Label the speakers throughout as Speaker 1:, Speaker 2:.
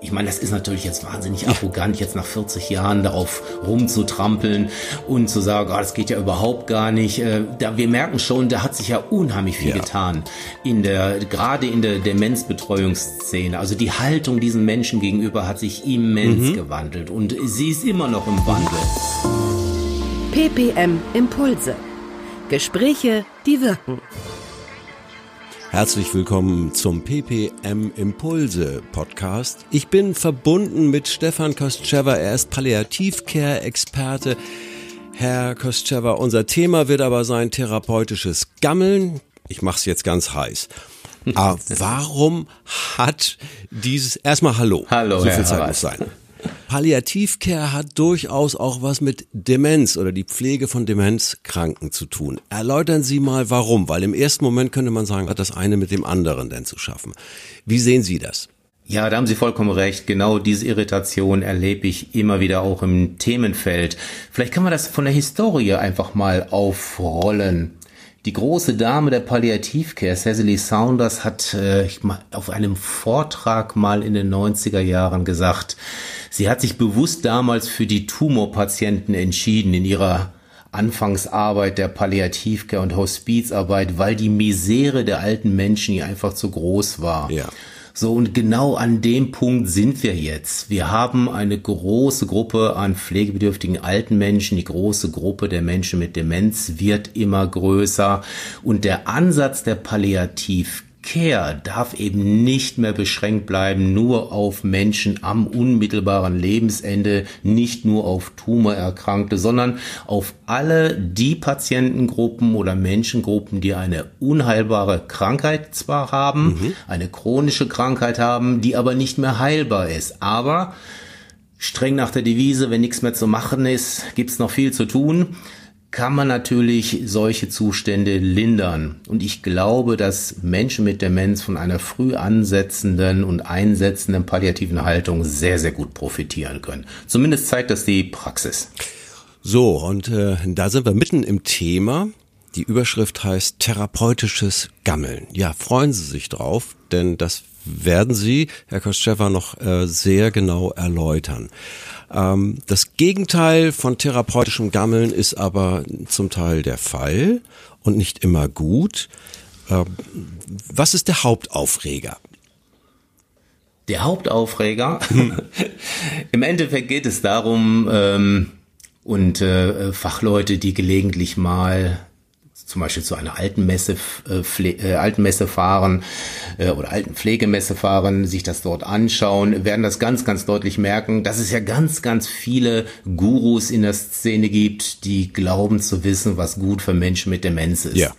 Speaker 1: ich meine, das ist natürlich jetzt wahnsinnig arrogant, jetzt nach 40 Jahren darauf rumzutrampeln und zu sagen, oh, das geht ja überhaupt gar nicht. Äh, da, wir merken schon, da hat sich ja unheimlich viel ja. getan in der, gerade in der Demenzbetreuungsszene. Also die Haltung diesen Menschen gegenüber hat sich immens mhm. gewandelt und sie ist immer noch im Wandel.
Speaker 2: PPM Impulse. Gespräche, die wirken.
Speaker 3: Herzlich willkommen zum PPM Impulse Podcast. Ich bin verbunden mit Stefan Kostschewa. Er ist Palliativcare-Experte. Herr Kostschewa, unser Thema wird aber sein therapeutisches Gammeln. Ich mache es jetzt ganz heiß. Aber warum hat dieses, erstmal Hallo.
Speaker 1: Hallo,
Speaker 3: so viel Zeit muss sein. Palliativcare hat durchaus auch was mit Demenz oder die Pflege von Demenzkranken zu tun. Erläutern Sie mal warum, weil im ersten Moment könnte man sagen, hat das eine mit dem anderen denn zu schaffen. Wie sehen Sie das?
Speaker 1: Ja, da haben Sie vollkommen recht. Genau diese Irritation erlebe ich immer wieder auch im Themenfeld. Vielleicht kann man das von der Historie einfach mal aufrollen. Die große Dame der Palliativcare, Cecily Saunders, hat äh, auf einem Vortrag mal in den 90er Jahren gesagt, sie hat sich bewusst damals für die Tumorpatienten entschieden in ihrer Anfangsarbeit der Palliativcare und Hospizarbeit, weil die Misere der alten Menschen ihr einfach zu groß war. Ja. So, und genau an dem Punkt sind wir jetzt. Wir haben eine große Gruppe an pflegebedürftigen alten Menschen. Die große Gruppe der Menschen mit Demenz wird immer größer. Und der Ansatz der Palliativ Care darf eben nicht mehr beschränkt bleiben nur auf Menschen am unmittelbaren Lebensende, nicht nur auf Tumorerkrankte, sondern auf alle die Patientengruppen oder Menschengruppen, die eine unheilbare Krankheit zwar haben, mhm. eine chronische Krankheit haben, die aber nicht mehr heilbar ist. Aber streng nach der Devise, wenn nichts mehr zu machen ist, gibt's noch viel zu tun kann man natürlich solche Zustände lindern. Und ich glaube, dass Menschen mit Demenz von einer früh ansetzenden und einsetzenden palliativen Haltung sehr, sehr gut profitieren können. Zumindest zeigt das die Praxis.
Speaker 3: So, und äh, da sind wir mitten im Thema. Die Überschrift heißt therapeutisches Gammeln. Ja, freuen Sie sich drauf, denn das werden Sie, Herr Kostschewa, noch äh, sehr genau erläutern. Ähm, das Gegenteil von therapeutischem Gammeln ist aber zum Teil der Fall und nicht immer gut. Ähm, was ist der Hauptaufreger?
Speaker 1: Der Hauptaufreger? Im Endeffekt geht es darum, ähm, und äh, Fachleute, die gelegentlich mal zum Beispiel zu einer Altenmesse, äh, äh, Altenmesse fahren äh, oder Altenpflegemesse fahren, sich das dort anschauen, werden das ganz, ganz deutlich merken, dass es ja ganz, ganz viele Gurus in der Szene gibt, die glauben zu wissen, was gut für Menschen mit Demenz ist. Ja.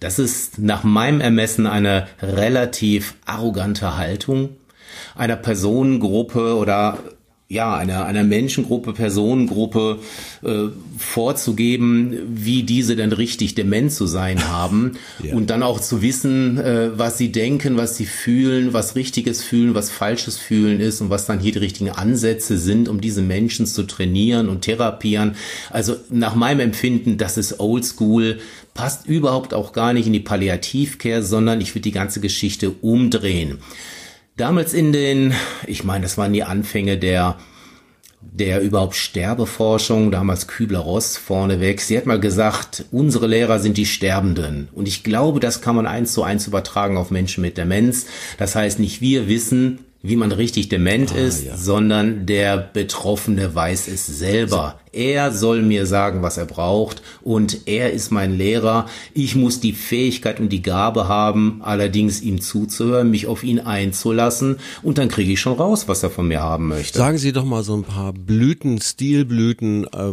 Speaker 1: Das ist nach meinem Ermessen eine relativ arrogante Haltung einer Personengruppe oder ja, einer, einer Menschengruppe, Personengruppe äh, vorzugeben, wie diese denn richtig dement zu sein haben ja. und dann auch zu wissen, äh, was sie denken, was sie fühlen, was richtiges fühlen, was falsches fühlen ist und was dann hier die richtigen Ansätze sind, um diese Menschen zu trainieren und therapieren. Also nach meinem Empfinden, das ist oldschool, passt überhaupt auch gar nicht in die Palliativcare, sondern ich würde die ganze Geschichte umdrehen. Damals in den, ich meine, das waren die Anfänge der der überhaupt Sterbeforschung, damals Kübler-Ross vorneweg. Sie hat mal gesagt, unsere Lehrer sind die Sterbenden. Und ich glaube, das kann man eins zu eins übertragen auf Menschen mit Demenz. Das heißt, nicht wir wissen, wie man richtig dement ah, ist, ja. sondern der Betroffene weiß es selber. Er soll mir sagen, was er braucht und er ist mein Lehrer. Ich muss die Fähigkeit und die Gabe haben, allerdings ihm zuzuhören, mich auf ihn einzulassen und dann kriege ich schon raus, was er von mir haben möchte.
Speaker 3: Sagen Sie doch mal so ein paar Blüten, Stilblüten äh,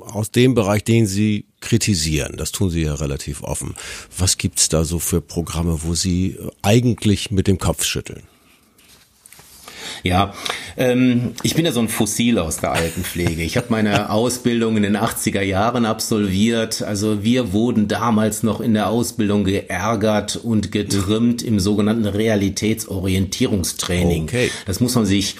Speaker 3: aus dem Bereich, den Sie kritisieren. Das tun Sie ja relativ offen. Was gibt's da so für Programme, wo Sie eigentlich mit dem Kopf schütteln?
Speaker 1: Ja, Ähm, ich bin ja so ein Fossil aus der Altenpflege. Ich habe meine Ausbildung in den 80er Jahren absolviert. Also wir wurden damals noch in der Ausbildung geärgert und getrimmt im sogenannten Realitätsorientierungstraining. Okay. Das muss man sich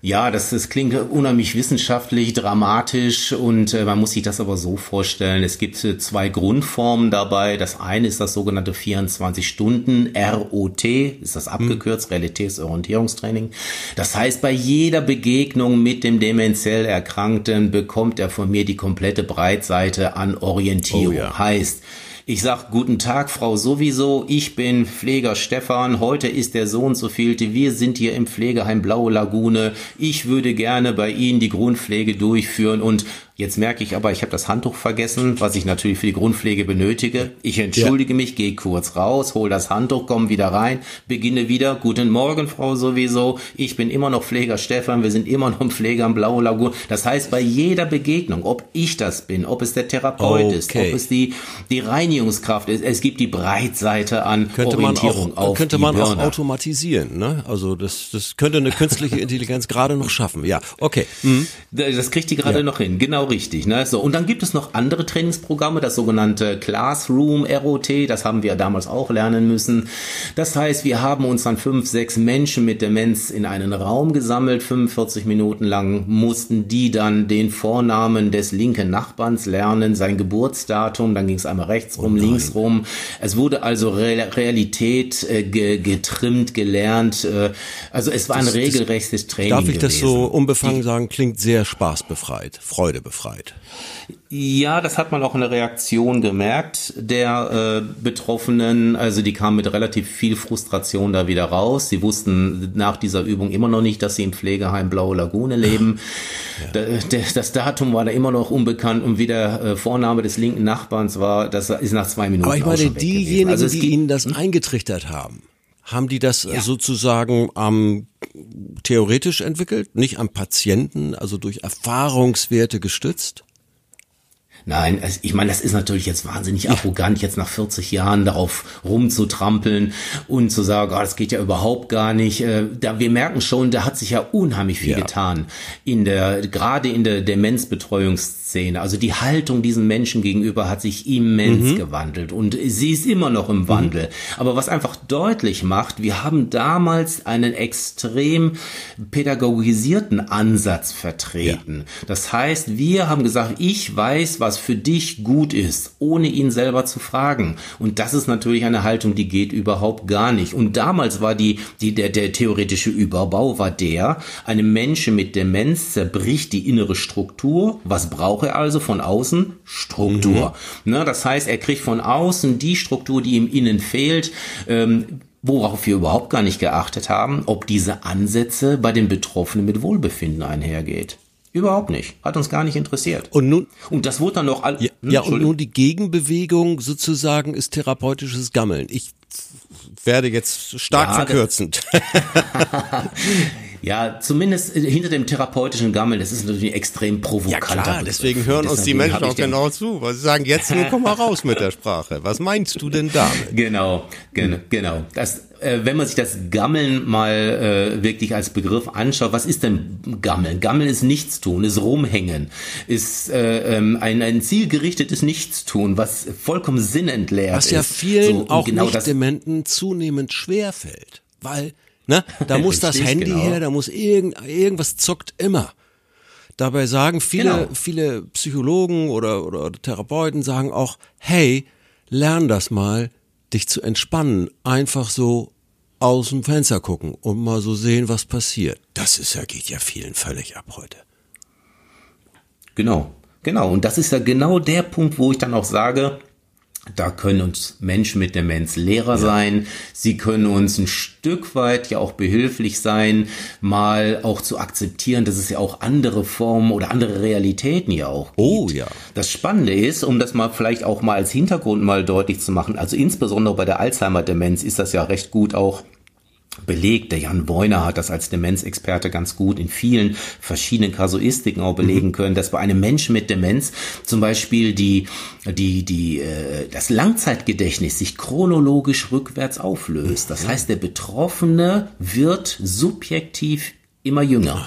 Speaker 1: ja, das, das klingt unheimlich wissenschaftlich, dramatisch und äh, man muss sich das aber so vorstellen. Es gibt äh, zwei Grundformen dabei. Das eine ist das sogenannte 24 Stunden ROT, ist das abgekürzt, Realitätsorientierungstraining. Das heißt, bei jeder Begegnung mit dem demenziell Erkrankten bekommt er von mir die komplette Breitseite an Orientierung. Oh, ja. Heißt, ich sag guten Tag, Frau sowieso. Ich bin Pfleger Stefan. Heute ist der Sohn so vielte. Wir sind hier im Pflegeheim Blaue Lagune. Ich würde gerne bei Ihnen die Grundpflege durchführen und Jetzt merke ich aber, ich habe das Handtuch vergessen, was ich natürlich für die Grundpflege benötige. Ich entschuldige ja. mich, gehe kurz raus, hol das Handtuch, komme wieder rein, beginne wieder. Guten Morgen, Frau sowieso. Ich bin immer noch Pfleger Stefan, wir sind immer noch Pfleger am Blaue Lagune. Das heißt, bei jeder Begegnung, ob ich das bin, ob es der Therapeut okay. ist, ob es die, die Reinigungskraft ist, es gibt die Breitseite an
Speaker 3: könnte Orientierung man auch, auf Könnte man Birne. auch automatisieren, ne? Also das, das könnte eine künstliche Intelligenz gerade noch schaffen. Ja, okay.
Speaker 1: Mhm. Das kriegt die gerade ja. noch hin, genau richtig. Ne? So, und dann gibt es noch andere Trainingsprogramme, das sogenannte Classroom ROT, das haben wir damals auch lernen müssen. Das heißt, wir haben uns dann fünf, sechs Menschen mit Demenz in einen Raum gesammelt, 45 Minuten lang mussten die dann den Vornamen des linken Nachbarns lernen, sein Geburtsdatum, dann ging es einmal rechts rum, oh links rum. Es wurde also Re Realität äh, ge getrimmt, gelernt. Äh, also es war ein regelrechtes Training.
Speaker 3: Darf ich gewesen. das so unbefangen sagen? Klingt sehr spaßbefreit, freudebefreit befreit.
Speaker 1: Ja, das hat man auch in der Reaktion gemerkt der äh, Betroffenen. Also die kamen mit relativ viel Frustration da wieder raus. Sie wussten nach dieser Übung immer noch nicht, dass sie im Pflegeheim Blaue Lagune leben. Ja. Da, das Datum war da immer noch unbekannt und wie der äh, Vorname des linken Nachbarns war, das ist nach zwei Minuten.
Speaker 3: Aber ich meine, diejenigen, also die Ihnen das hm? eingetrichtert haben, haben die das ja. sozusagen am ähm, theoretisch entwickelt, nicht am Patienten, also durch Erfahrungswerte gestützt?
Speaker 1: Nein, also ich meine, das ist natürlich jetzt wahnsinnig ja. arrogant, jetzt nach 40 Jahren darauf rumzutrampeln und zu sagen, oh, das geht ja überhaupt gar nicht. Äh, da wir merken schon, da hat sich ja unheimlich viel ja. getan in der gerade in der Demenzbetreuungsszene. Also die Haltung diesen Menschen gegenüber hat sich immens mhm. gewandelt und sie ist immer noch im mhm. Wandel. Mhm. Aber was einfach deutlich macht, wir haben damals einen extrem pädagogisierten Ansatz vertreten. Ja. Das heißt, wir haben gesagt, ich weiß, was für dich gut ist, ohne ihn selber zu fragen. Und das ist natürlich eine Haltung, die geht überhaupt gar nicht. Und damals war die, die der, der theoretische Überbau war der, einem Menschen mit Demenz zerbricht die innere Struktur. Was braucht er also von außen? Struktur. Mhm. Ne, das heißt, er kriegt von außen die Struktur, die ihm innen fehlt. Ähm, worauf wir überhaupt gar nicht geachtet haben, ob diese Ansätze bei den Betroffenen mit Wohlbefinden einhergeht. Überhaupt nicht. Hat uns gar nicht interessiert.
Speaker 3: Und nun
Speaker 1: und das wurde dann noch all,
Speaker 3: ja, hm, ja und nun die Gegenbewegung sozusagen ist therapeutisches Gammeln. Ich werde jetzt stark ja, verkürzend.
Speaker 1: Ja, zumindest hinter dem therapeutischen Gammel, das ist natürlich extrem provokanter. Ja klar,
Speaker 3: deswegen hören uns die Menschen auch genau zu, weil sie sagen, jetzt nur komm mal raus mit der Sprache. Was meinst du denn damit?
Speaker 1: Genau, gen genau. Das, äh, wenn man sich das Gammeln mal äh, wirklich als Begriff anschaut, was ist denn Gammeln? Gammeln ist Nichtstun, ist Rumhängen, ist äh, ähm, ein, ein zielgerichtetes Nichtstun, was vollkommen sinnentleert
Speaker 3: ist. Was ja vielen so, auch genau Nicht-Dementen zunehmend schwerfällt, weil Ne? Da muss das Handy genau. her, da muss irgend, irgendwas zuckt immer. Dabei sagen viele, genau. viele Psychologen oder, oder Therapeuten sagen auch, hey, lern das mal, dich zu entspannen. Einfach so aus dem Fenster gucken und mal so sehen, was passiert. Das ist ja, geht ja vielen völlig ab heute.
Speaker 1: Genau, genau. Und das ist ja genau der Punkt, wo ich dann auch sage, da können uns Menschen mit Demenz Lehrer ja. sein. Sie können uns ein Stück weit ja auch behilflich sein, mal auch zu akzeptieren, dass es ja auch andere Formen oder andere Realitäten ja auch gibt.
Speaker 3: Oh ja.
Speaker 1: Das Spannende ist, um das mal vielleicht auch mal als Hintergrund mal deutlich zu machen, also insbesondere bei der Alzheimer-Demenz ist das ja recht gut auch belegt. Der Jan Beuner hat das als Demenzexperte ganz gut in vielen verschiedenen Kasuistiken auch belegen mhm. können, dass bei einem Menschen mit Demenz zum Beispiel die, die, die, äh, das Langzeitgedächtnis sich chronologisch rückwärts auflöst. Das heißt, der Betroffene wird subjektiv immer jünger.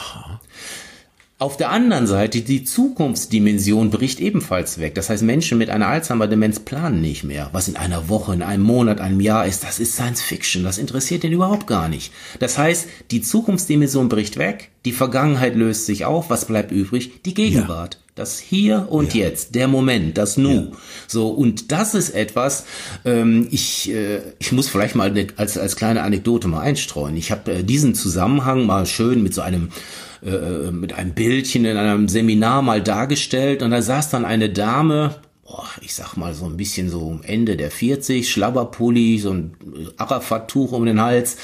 Speaker 1: Auf der anderen Seite, die Zukunftsdimension bricht ebenfalls weg. Das heißt, Menschen mit einer Alzheimer-Demenz planen nicht mehr. Was in einer Woche, in einem Monat, einem Jahr ist, das ist Science Fiction. Das interessiert den überhaupt gar nicht. Das heißt, die Zukunftsdimension bricht weg, die Vergangenheit löst sich auf. Was bleibt übrig? Die Gegenwart. Ja. Das Hier und ja. Jetzt, der Moment, das Nu. Ja. So, und das ist etwas, ähm, ich, äh, ich muss vielleicht mal als, als kleine Anekdote mal einstreuen. Ich habe äh, diesen Zusammenhang mal schön mit so einem äh, mit einem Bildchen in einem Seminar mal dargestellt und da saß dann eine Dame, boah, ich sag mal so ein bisschen so Ende der 40, Schlabberpulli, so ein Arafat-Tuch um den Hals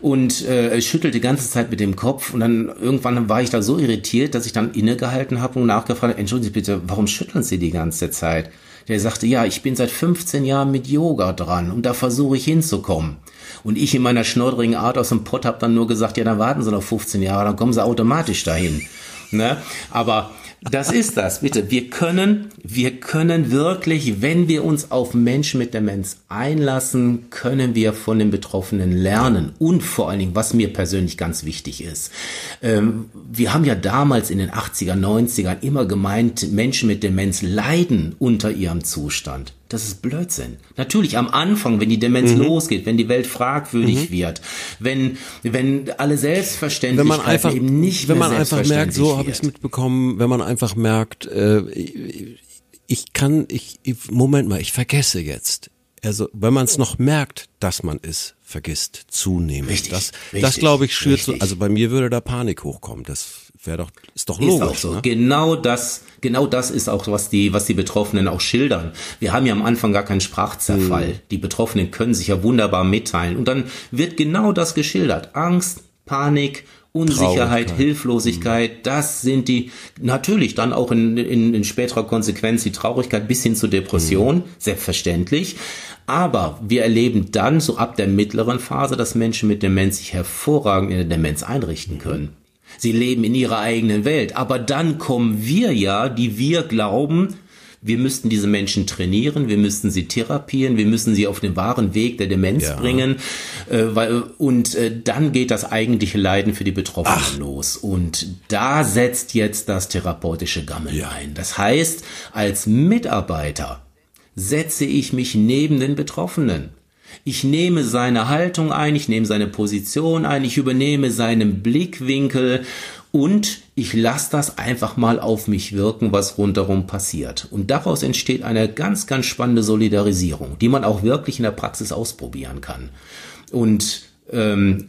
Speaker 1: und äh, schüttelte die ganze Zeit mit dem Kopf und dann irgendwann war ich da so irritiert, dass ich dann innegehalten habe und nachgefragt, entschuldigen Sie bitte, warum schütteln Sie die ganze Zeit? Der sagte, ja, ich bin seit 15 Jahren mit Yoga dran und da versuche ich hinzukommen. Und ich in meiner schnoddrigen Art aus dem Pott habe dann nur gesagt, ja, dann warten Sie noch 15 Jahre, dann kommen Sie automatisch dahin. Ne? Aber das ist das, bitte. Wir können, wir können wirklich, wenn wir uns auf Menschen mit Demenz einlassen, können wir von den Betroffenen lernen. Und vor allen Dingen, was mir persönlich ganz wichtig ist. Ähm, wir haben ja damals in den 80er, 90ern immer gemeint, Menschen mit Demenz leiden unter ihrem Zustand. Das ist Blödsinn. Natürlich am Anfang, wenn die Demenz mhm. losgeht, wenn die Welt fragwürdig mhm. wird, wenn wenn alle Selbstverständlichkeiten wenn man einfach, eben nicht
Speaker 3: wenn man einfach merkt, so habe ich es mitbekommen, wenn man einfach merkt, äh, ich kann, ich, Moment mal, ich vergesse jetzt. Also wenn man es noch merkt, dass man es vergisst, zunehmend. Richtig, das, richtig, das glaube ich schürt so. Also bei mir würde da Panik hochkommen. Das wäre doch, ist doch logisch. Ist auch
Speaker 1: so. Ne? Genau das, genau das ist auch, was die, was die Betroffenen auch schildern. Wir haben ja am Anfang gar keinen Sprachzerfall. Hm. Die Betroffenen können sich ja wunderbar mitteilen. Und dann wird genau das geschildert. Angst, Panik, Unsicherheit, Hilflosigkeit, das sind die, natürlich dann auch in, in, in späterer Konsequenz die Traurigkeit bis hin zur Depression, mhm. selbstverständlich. Aber wir erleben dann so ab der mittleren Phase, dass Menschen mit Demenz sich hervorragend in der Demenz einrichten können. Sie leben in ihrer eigenen Welt. Aber dann kommen wir ja, die wir glauben, wir müssten diese Menschen trainieren, wir müssten sie therapieren, wir müssen sie auf den wahren Weg der Demenz ja. bringen. Äh, weil, und äh, dann geht das eigentliche Leiden für die Betroffenen Ach. los. Und da setzt jetzt das therapeutische Gammeln ja. ein. Das heißt, als Mitarbeiter setze ich mich neben den Betroffenen. Ich nehme seine Haltung ein, ich nehme seine Position ein, ich übernehme seinen Blickwinkel und ich lasse das einfach mal auf mich wirken, was rundherum passiert. Und daraus entsteht eine ganz, ganz spannende Solidarisierung, die man auch wirklich in der Praxis ausprobieren kann. Und ähm,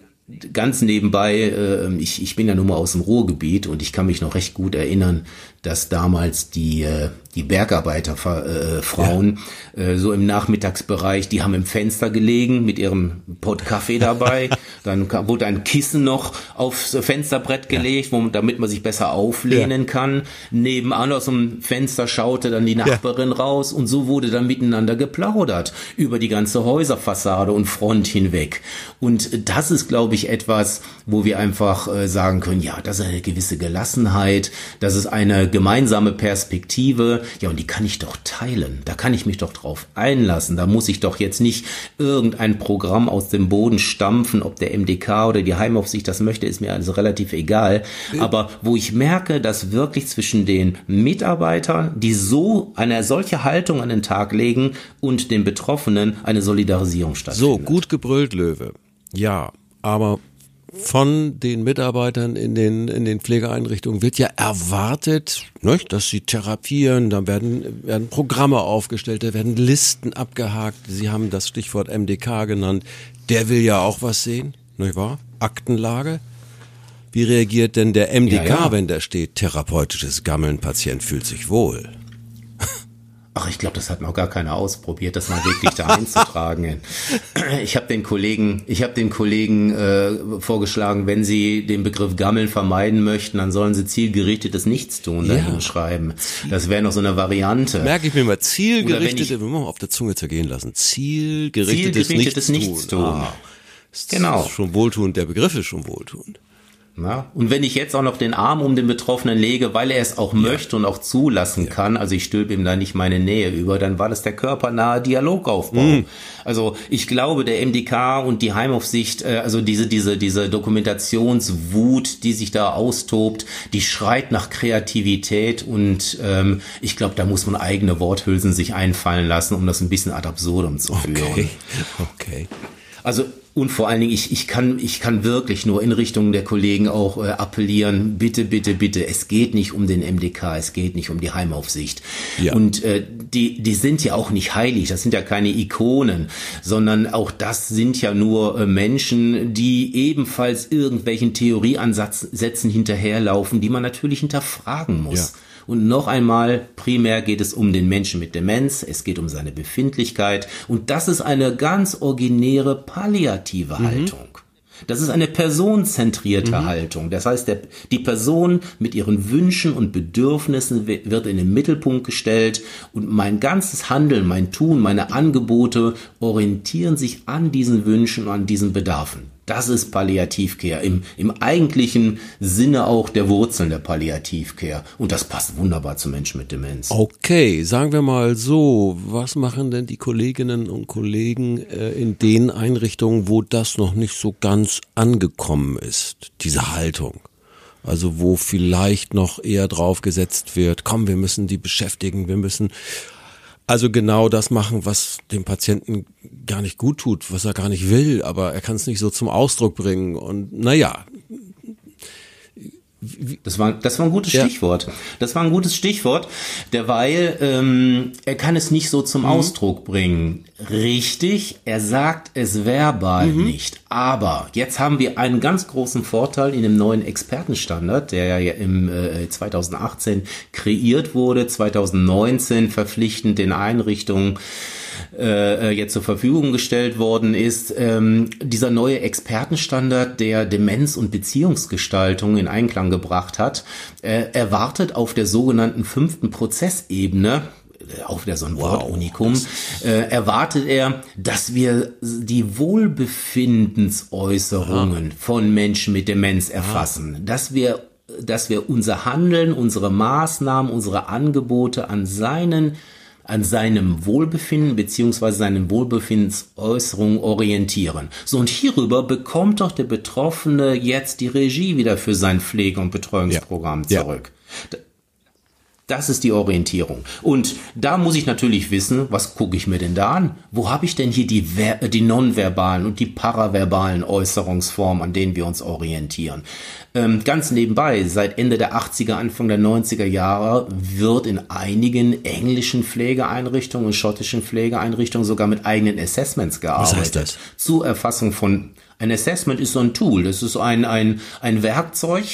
Speaker 1: ganz nebenbei, äh, ich, ich bin ja nun mal aus dem Ruhrgebiet und ich kann mich noch recht gut erinnern, dass damals die, äh, die Bergarbeiterfrauen äh, ja. äh, so im Nachmittagsbereich, die haben im Fenster gelegen mit ihrem Pott Kaffee dabei. Dann wurde ein Kissen noch aufs Fensterbrett gelegt, ja. wo, damit man sich besser auflehnen ja. kann. Nebenan aus dem Fenster schaute dann die Nachbarin raus und so wurde dann miteinander geplaudert über die ganze Häuserfassade und Front hinweg. Und das ist, glaube ich, etwas, wo wir einfach äh, sagen können, ja, das ist eine gewisse Gelassenheit, das ist eine gemeinsame Perspektive, ja, und die kann ich doch teilen. Da kann ich mich doch drauf einlassen. Da muss ich doch jetzt nicht irgendein Programm aus dem Boden stampfen, ob der MDK oder die Heimaufsicht das möchte, ist mir also relativ egal. Aber wo ich merke, dass wirklich zwischen den Mitarbeitern, die so eine solche Haltung an den Tag legen und den Betroffenen eine Solidarisierung stattfindet.
Speaker 3: So, gut gebrüllt, Löwe. Ja, aber von den Mitarbeitern in den, in den Pflegeeinrichtungen wird ja erwartet, nicht, dass sie therapieren, dann werden, werden Programme aufgestellt, da werden Listen abgehakt. Sie haben das Stichwort MDK genannt. Der will ja auch was sehen, nicht wahr? Aktenlage. Wie reagiert denn der MDK, ja, ja. wenn da steht, therapeutisches Gammeln, Patient fühlt sich wohl?
Speaker 1: Ach, ich glaube, das hat noch gar keiner ausprobiert, das mal wirklich da einzutragen. Ich habe den Kollegen, ich habe den Kollegen äh, vorgeschlagen, wenn sie den Begriff Gammeln vermeiden möchten, dann sollen sie zielgerichtetes Nichtstun ja. dahin schreiben. Das wäre noch so eine Variante.
Speaker 3: Merke ich mir mal, zielgerichtete, wir mal auf der Zunge zergehen lassen. Zielgerichtetes, zielgerichtetes Nichtstun. Nichtstun. Ah,
Speaker 1: genau.
Speaker 3: schon wohltuend, der Begriff ist schon wohltuend.
Speaker 1: Na? Und wenn ich jetzt auch noch den Arm um den Betroffenen lege, weil er es auch ja. möchte und auch zulassen ja. kann, also ich stülpe ihm da nicht meine Nähe über, dann war das der körpernahe Dialogaufbau. Mhm. Also ich glaube, der MDK und die Heimaufsicht, äh, also diese, diese, diese Dokumentationswut, die sich da austobt, die schreit nach Kreativität und ähm, ich glaube, da muss man eigene Worthülsen sich einfallen lassen, um das ein bisschen ad absurdum zu führen.
Speaker 3: Okay. okay.
Speaker 1: Also und vor allen Dingen, ich, ich, kann, ich kann wirklich nur in Richtung der Kollegen auch äh, appellieren, bitte, bitte, bitte, es geht nicht um den MDK, es geht nicht um die Heimaufsicht. Ja. Und äh, die, die sind ja auch nicht heilig, das sind ja keine Ikonen, sondern auch das sind ja nur äh, Menschen, die ebenfalls irgendwelchen Theorieansätzen hinterherlaufen, die man natürlich hinterfragen muss. Ja. Und noch einmal, primär geht es um den Menschen mit Demenz, es geht um seine Befindlichkeit und das ist eine ganz originäre palliative mhm. Haltung. Das ist eine personenzentrierte mhm. Haltung. Das heißt, der, die Person mit ihren Wünschen und Bedürfnissen wird in den Mittelpunkt gestellt und mein ganzes Handeln, mein Tun, meine Angebote orientieren sich an diesen Wünschen und an diesen Bedarfen. Das ist Palliativcare im, im eigentlichen Sinne auch der Wurzeln der Palliativcare. Und das passt wunderbar zu Menschen mit Demenz.
Speaker 3: Okay, sagen wir mal so, was machen denn die Kolleginnen und Kollegen äh, in den Einrichtungen, wo das noch nicht so ganz angekommen ist, diese Haltung? Also wo vielleicht noch eher drauf gesetzt wird, komm, wir müssen die beschäftigen, wir müssen also genau das machen, was dem Patienten gar nicht gut tut, was er gar nicht will, aber er kann es nicht so zum Ausdruck bringen. Und naja,
Speaker 1: das war, das war ein gutes Stichwort. Ja. Das war ein gutes Stichwort, derweil ähm, er kann es nicht so zum mhm. Ausdruck bringen. Richtig, er sagt es verbal mhm. nicht. Aber jetzt haben wir einen ganz großen Vorteil in dem neuen Expertenstandard, der ja im äh, 2018 kreiert wurde, 2019 verpflichtend in Einrichtungen äh, jetzt zur Verfügung gestellt worden ist. Ähm, dieser neue Expertenstandard, der Demenz- und Beziehungsgestaltung in Einklang gebracht hat, äh, erwartet auf der sogenannten fünften Prozessebene, äh, auch wieder so ein wow. Wortunikum, äh, erwartet er, dass wir die Wohlbefindensäußerungen Aha. von Menschen mit Demenz erfassen, Aha. dass wir dass wir unser Handeln, unsere Maßnahmen, unsere Angebote an seinen an seinem Wohlbefinden beziehungsweise seinen Wohlbefindensäußerungen orientieren. So und hierüber bekommt doch der Betroffene jetzt die Regie wieder für sein Pflege- und Betreuungsprogramm ja. zurück. Ja. Das ist die Orientierung. Und da muss ich natürlich wissen, was gucke ich mir denn da an? Wo habe ich denn hier die, die nonverbalen und die paraverbalen Äußerungsformen, an denen wir uns orientieren? Ähm, ganz nebenbei, seit Ende der 80er, Anfang der 90er Jahre wird in einigen englischen Pflegeeinrichtungen und schottischen Pflegeeinrichtungen sogar mit eigenen Assessments gearbeitet. Was heißt das? Zur Erfassung von ein Assessment ist so ein Tool, das ist ein, ein, ein Werkzeug,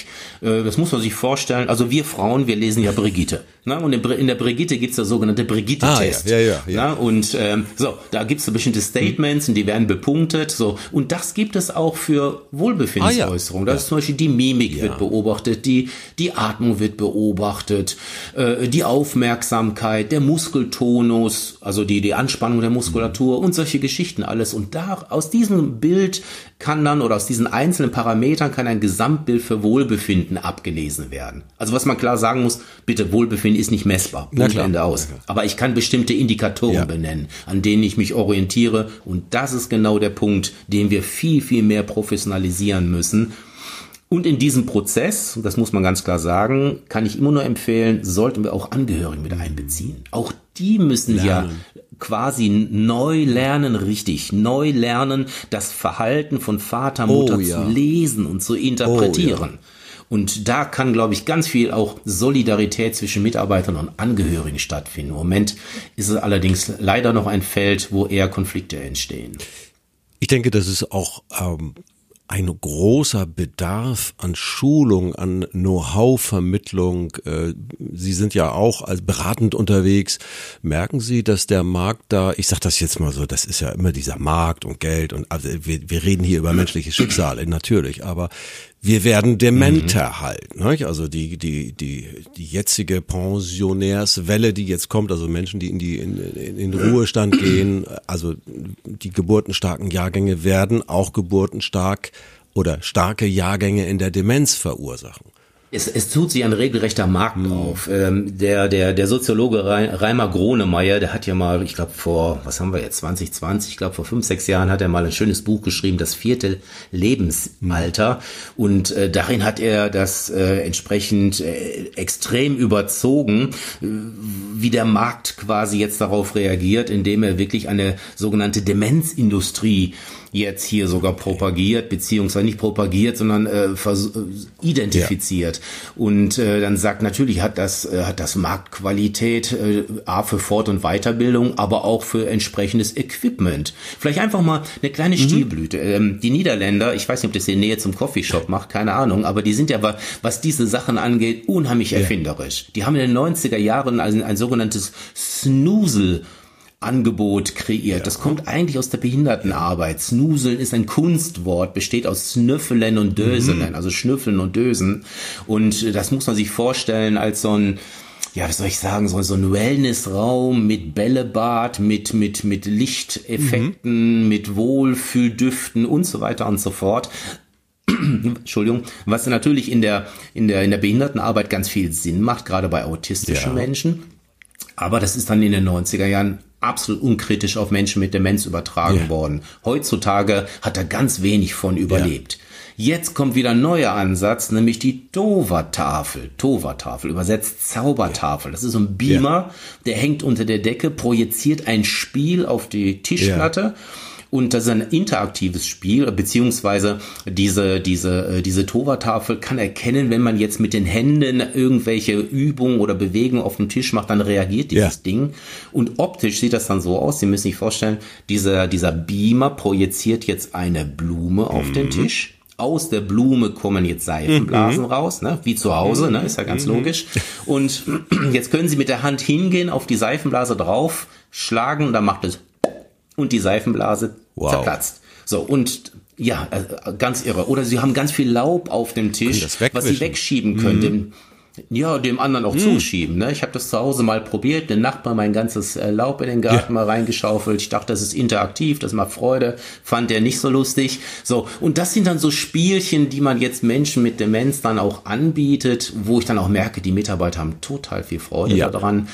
Speaker 1: äh, das muss man sich vorstellen. Also wir Frauen, wir lesen ja Brigitte. Ne? Und in der Brigitte gibt's der sogenannte Brigitte-Test.
Speaker 3: Ah, ja, ja, ja,
Speaker 1: ja. Und ähm, so, da gibt's so bestimmte Statements und die werden bepunktet. So. Und das gibt es auch für Wohlbefindensäußerungen. Ah, ja. Das ist zum Beispiel die Mimik ja. wird beobachtet, die, die Atmung wird beobachtet, äh, die Aufmerksamkeit, der Muskeltonus, also die, die Anspannung der Muskulatur und solche Geschichten alles. Und da aus diesem Bild kann dann oder aus diesen einzelnen Parametern kann ein Gesamtbild für Wohlbefinden abgelesen werden. Also was man klar sagen muss, bitte Wohlbefinden ist nicht messbar. Punkt Ende aus. Aber ich kann bestimmte Indikatoren ja. benennen, an denen ich mich orientiere. Und das ist genau der Punkt, den wir viel, viel mehr professionalisieren müssen. Und in diesem Prozess, das muss man ganz klar sagen, kann ich immer nur empfehlen, sollten wir auch Angehörige mit einbeziehen. Auch die müssen lernen. ja quasi neu lernen, richtig, neu lernen, das Verhalten von Vater, Mutter oh, ja. zu lesen und zu interpretieren. Oh, ja. Und da kann, glaube ich, ganz viel auch Solidarität zwischen Mitarbeitern und Angehörigen stattfinden. Im Moment ist es allerdings leider noch ein Feld, wo eher Konflikte entstehen.
Speaker 3: Ich denke, das ist auch ähm, ein großer Bedarf an Schulung, an Know-how-Vermittlung. Äh, Sie sind ja auch als beratend unterwegs. Merken Sie, dass der Markt da, ich sage das jetzt mal so, das ist ja immer dieser Markt und Geld und also wir, wir reden hier über menschliche Schicksale, natürlich, aber wir werden dementer mhm. halt. Ne? Also die, die, die, die jetzige Pensionärswelle, die jetzt kommt, also Menschen, die in die in, in, in Ruhestand gehen, also die geburtenstarken Jahrgänge werden auch geburtenstark oder starke Jahrgänge in der Demenz verursachen.
Speaker 1: Es, es tut sich ein regelrechter Markt mhm. auf. Ähm, der, der, der Soziologe Reimer Gronemeyer, der hat ja mal, ich glaube vor, was haben wir jetzt, 2020, ich glaube vor fünf, sechs Jahren hat er mal ein schönes Buch geschrieben, das vierte Lebensalter. Mhm. Und äh, darin hat er das äh, entsprechend äh, extrem überzogen, äh, wie der Markt quasi jetzt darauf reagiert, indem er wirklich eine sogenannte Demenzindustrie jetzt hier sogar propagiert, beziehungsweise nicht propagiert, sondern äh, äh, identifiziert. Ja. Und äh, dann sagt natürlich hat das äh, hat das Marktqualität äh, a für Fort- und Weiterbildung, aber auch für entsprechendes Equipment. Vielleicht einfach mal eine kleine mhm. Stilblüte. Ähm, die Niederländer, ich weiß nicht, ob das in Nähe zum Coffeeshop macht, keine Ahnung, aber die sind ja, was diese Sachen angeht, unheimlich ja. erfinderisch. Die haben in den 90er Jahren ein, ein sogenanntes Snusel Angebot kreiert. Ja. Das kommt eigentlich aus der Behindertenarbeit. Snuseln ist ein Kunstwort, besteht aus Snüffelen und Döselen, mhm. also Schnüffeln und Dösen. Und das muss man sich vorstellen als so ein, ja, wie soll ich sagen, so, so ein Wellnessraum mit Bällebad, mit, mit, mit Lichteffekten, mhm. mit Wohlfühldüften und so weiter und so fort. Entschuldigung, was natürlich in der, in der, in der Behindertenarbeit ganz viel Sinn macht, gerade bei autistischen ja. Menschen. Aber das ist dann in den 90er Jahren absolut unkritisch auf Menschen mit Demenz übertragen yeah. worden. Heutzutage hat er ganz wenig von überlebt. Yeah. Jetzt kommt wieder ein neuer Ansatz, nämlich die Tova-Tafel. Tova-Tafel, übersetzt Zaubertafel. Das ist so ein Beamer, der hängt unter der Decke, projiziert ein Spiel auf die Tischplatte. Und das ist ein interaktives Spiel, beziehungsweise diese, diese, äh, diese Tova-Tafel kann erkennen, wenn man jetzt mit den Händen irgendwelche Übungen oder Bewegungen auf dem Tisch macht, dann reagiert dieses ja. Ding. Und optisch sieht das dann so aus, Sie müssen sich vorstellen, dieser, dieser Beamer projiziert jetzt eine Blume auf mhm. den Tisch aus der Blume kommen jetzt Seifenblasen mhm. raus, ne? wie zu Hause, ne? ist ja ganz mhm. logisch. Und jetzt können Sie mit der Hand hingehen, auf die Seifenblase drauf, schlagen und dann macht es und die Seifenblase wow. zerplatzt. So, und ja, äh, ganz irre. Oder sie haben ganz viel Laub auf dem Tisch, was sie wegschieben können. Mhm. Dem, ja, dem anderen auch mhm. zuschieben. Ne? Ich habe das zu Hause mal probiert, den Nachbar mein ganzes äh, Laub in den Garten ja. mal reingeschaufelt. Ich dachte, das ist interaktiv, das macht Freude. Fand der nicht so lustig. So, und das sind dann so Spielchen, die man jetzt Menschen mit Demenz dann auch anbietet, wo ich dann auch merke, die Mitarbeiter haben total viel Freude ja. daran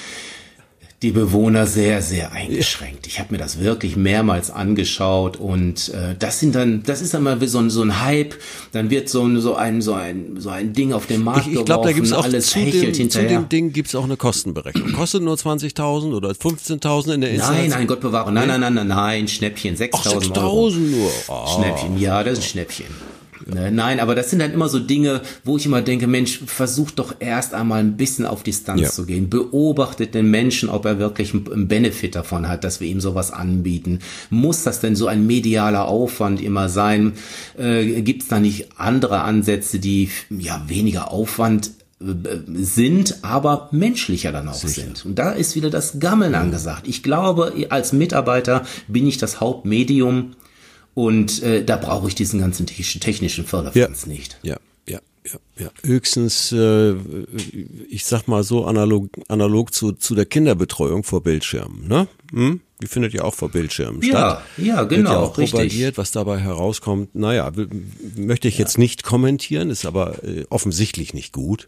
Speaker 1: die Bewohner sehr, sehr eingeschränkt. Ich habe mir das wirklich mehrmals angeschaut und äh, das sind dann, das ist dann mal so ein, so ein Hype, dann wird so ein, so ein, so ein, so ein Ding auf den Markt
Speaker 3: ich, ich glaub, geworfen, da gibt's auch alles zu dem, hinterher. Zu dem Ding gibt's auch eine Kostenberechnung. Kostet nur 20.000 oder 15.000 in der Instanz?
Speaker 1: Nein, nein, Gott bewahre, nein, nein, nein, nein, nein, Schnäppchen, 6.000
Speaker 3: Euro. 6.000 nur. Oh.
Speaker 1: Schnäppchen, ja, das ist ein Schnäppchen. Ne? Nein, aber das sind dann immer so Dinge, wo ich immer denke, Mensch, versucht doch erst einmal ein bisschen auf Distanz ja. zu gehen. Beobachtet den Menschen, ob er wirklich einen Benefit davon hat, dass wir ihm sowas anbieten. Muss das denn so ein medialer Aufwand immer sein? Äh, Gibt es da nicht andere Ansätze, die ja weniger Aufwand äh, sind, aber menschlicher dann auch Sicher. sind. Und da ist wieder das Gammeln angesagt. Ich glaube, als Mitarbeiter bin ich das Hauptmedium und äh, da brauche ich diesen ganzen technischen Förderfans
Speaker 3: ja.
Speaker 1: nicht.
Speaker 3: Ja, ja, ja, ja. Höchstens, äh, ich sag mal so analog, analog zu, zu der Kinderbetreuung vor Bildschirmen, ne? Hm? Die findet ja auch vor Bildschirmen
Speaker 1: ja,
Speaker 3: statt.
Speaker 1: Ja, genau. Wird ja auch
Speaker 3: propagiert, richtig. was dabei herauskommt. Naja, möchte ich ja. jetzt nicht kommentieren, ist aber äh, offensichtlich nicht gut.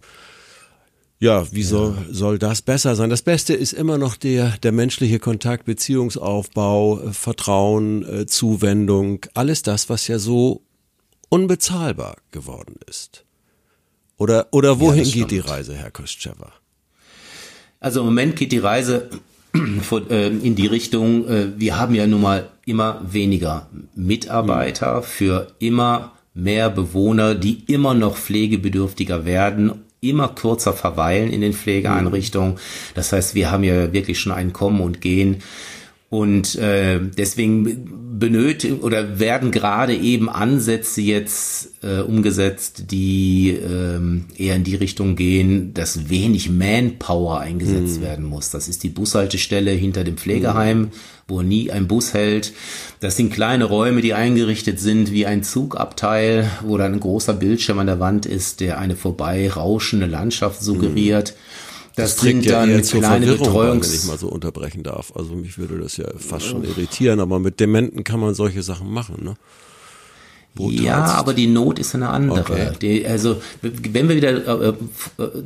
Speaker 3: Ja, wie ja. soll, soll das besser sein? Das Beste ist immer noch der, der menschliche Kontakt, Beziehungsaufbau, äh, Vertrauen, äh, Zuwendung, alles das, was ja so unbezahlbar geworden ist. Oder, oder wohin ja, geht die Reise, Herr Kostschewa?
Speaker 1: Also im Moment geht die Reise äh, in die Richtung, wir haben ja nun mal immer weniger Mitarbeiter hm. für immer mehr Bewohner, die immer noch pflegebedürftiger werden immer kürzer verweilen in den Pflegeeinrichtungen. Das heißt, wir haben ja wirklich schon ein Kommen und Gehen. Und äh, deswegen benötigen oder werden gerade eben Ansätze jetzt äh, umgesetzt, die äh, eher in die Richtung gehen, dass wenig Manpower eingesetzt mhm. werden muss. Das ist die Bushaltestelle hinter dem Pflegeheim. Mhm wo nie ein Bus hält. Das sind kleine Räume, die eingerichtet sind wie ein Zugabteil, wo dann ein großer Bildschirm an der Wand ist, der eine vorbei rauschende Landschaft suggeriert.
Speaker 3: Das, das sind ja dann kleine Betreuungs... wenn ich mal so unterbrechen darf. Also mich würde das ja fast schon irritieren, aber mit Dementen kann man solche Sachen machen, ne? Wo
Speaker 1: ja, aber die Not ist eine andere.
Speaker 3: Okay.
Speaker 1: Die, also wenn wir wieder äh, äh,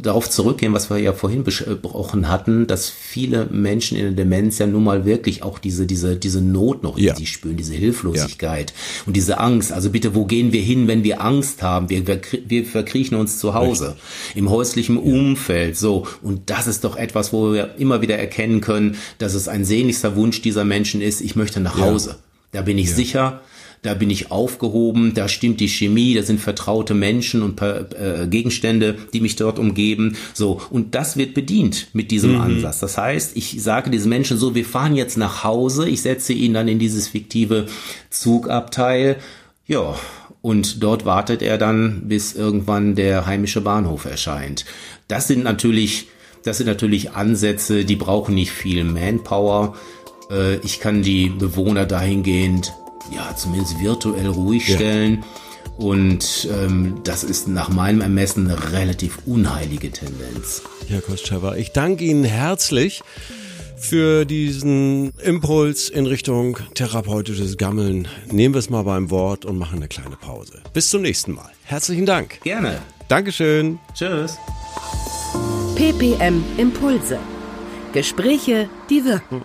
Speaker 1: darauf zurückgehen, was wir ja vorhin besprochen hatten, dass viele Menschen in der Demenz ja nun mal wirklich auch diese diese diese Not noch
Speaker 3: Ja.
Speaker 1: in sich spüren, diese Hilflosigkeit und diese Angst. Also bitte, wo gehen wir hin, wenn wir Angst haben? Wir, wir, wir verkriechen uns zu Hause, im häuslichen Umfeld. So und das ist doch etwas, wo wir immer wieder erkennen können, dass es ein sehnlichster Wunsch dieser Menschen ist. Ich möchte nach Hause. Da bin ich sicher. Da bin ich aufgehoben, da stimmt die Chemie, da sind vertraute Menschen und äh, Gegenstände, die mich dort umgeben. So, und das wird bedient mit diesem Ansatz. Das heißt, ich sage diesen Menschen so, wir fahren jetzt nach Hause, ich setze ihn dann in dieses fiktive Zugabteil. Ja, und dort wartet er dann, bis irgendwann der heimische Bahnhof erscheint. Das sind natürlich, das sind natürlich Ansätze, die brauchen nicht viel Manpower. Äh, Ich kann die Bewohner dahingehend ja, zumindest virtuell ruhig stellen. Und ähm, das ist nach meinem Ermessen eine relativ unheilige Tendenz.
Speaker 3: Herr Kostschewa, ich danke Ihnen herzlich für diesen Impuls in Richtung therapeutisches Gammeln. Nehmen wir es mal beim Wort und machen eine kleine Pause. Bis zum nächsten Mal. Herzlichen Dank.
Speaker 1: Gerne.
Speaker 3: Dankeschön.
Speaker 1: Tschüss.
Speaker 2: PPM Impulse. Gespräche, die wirken.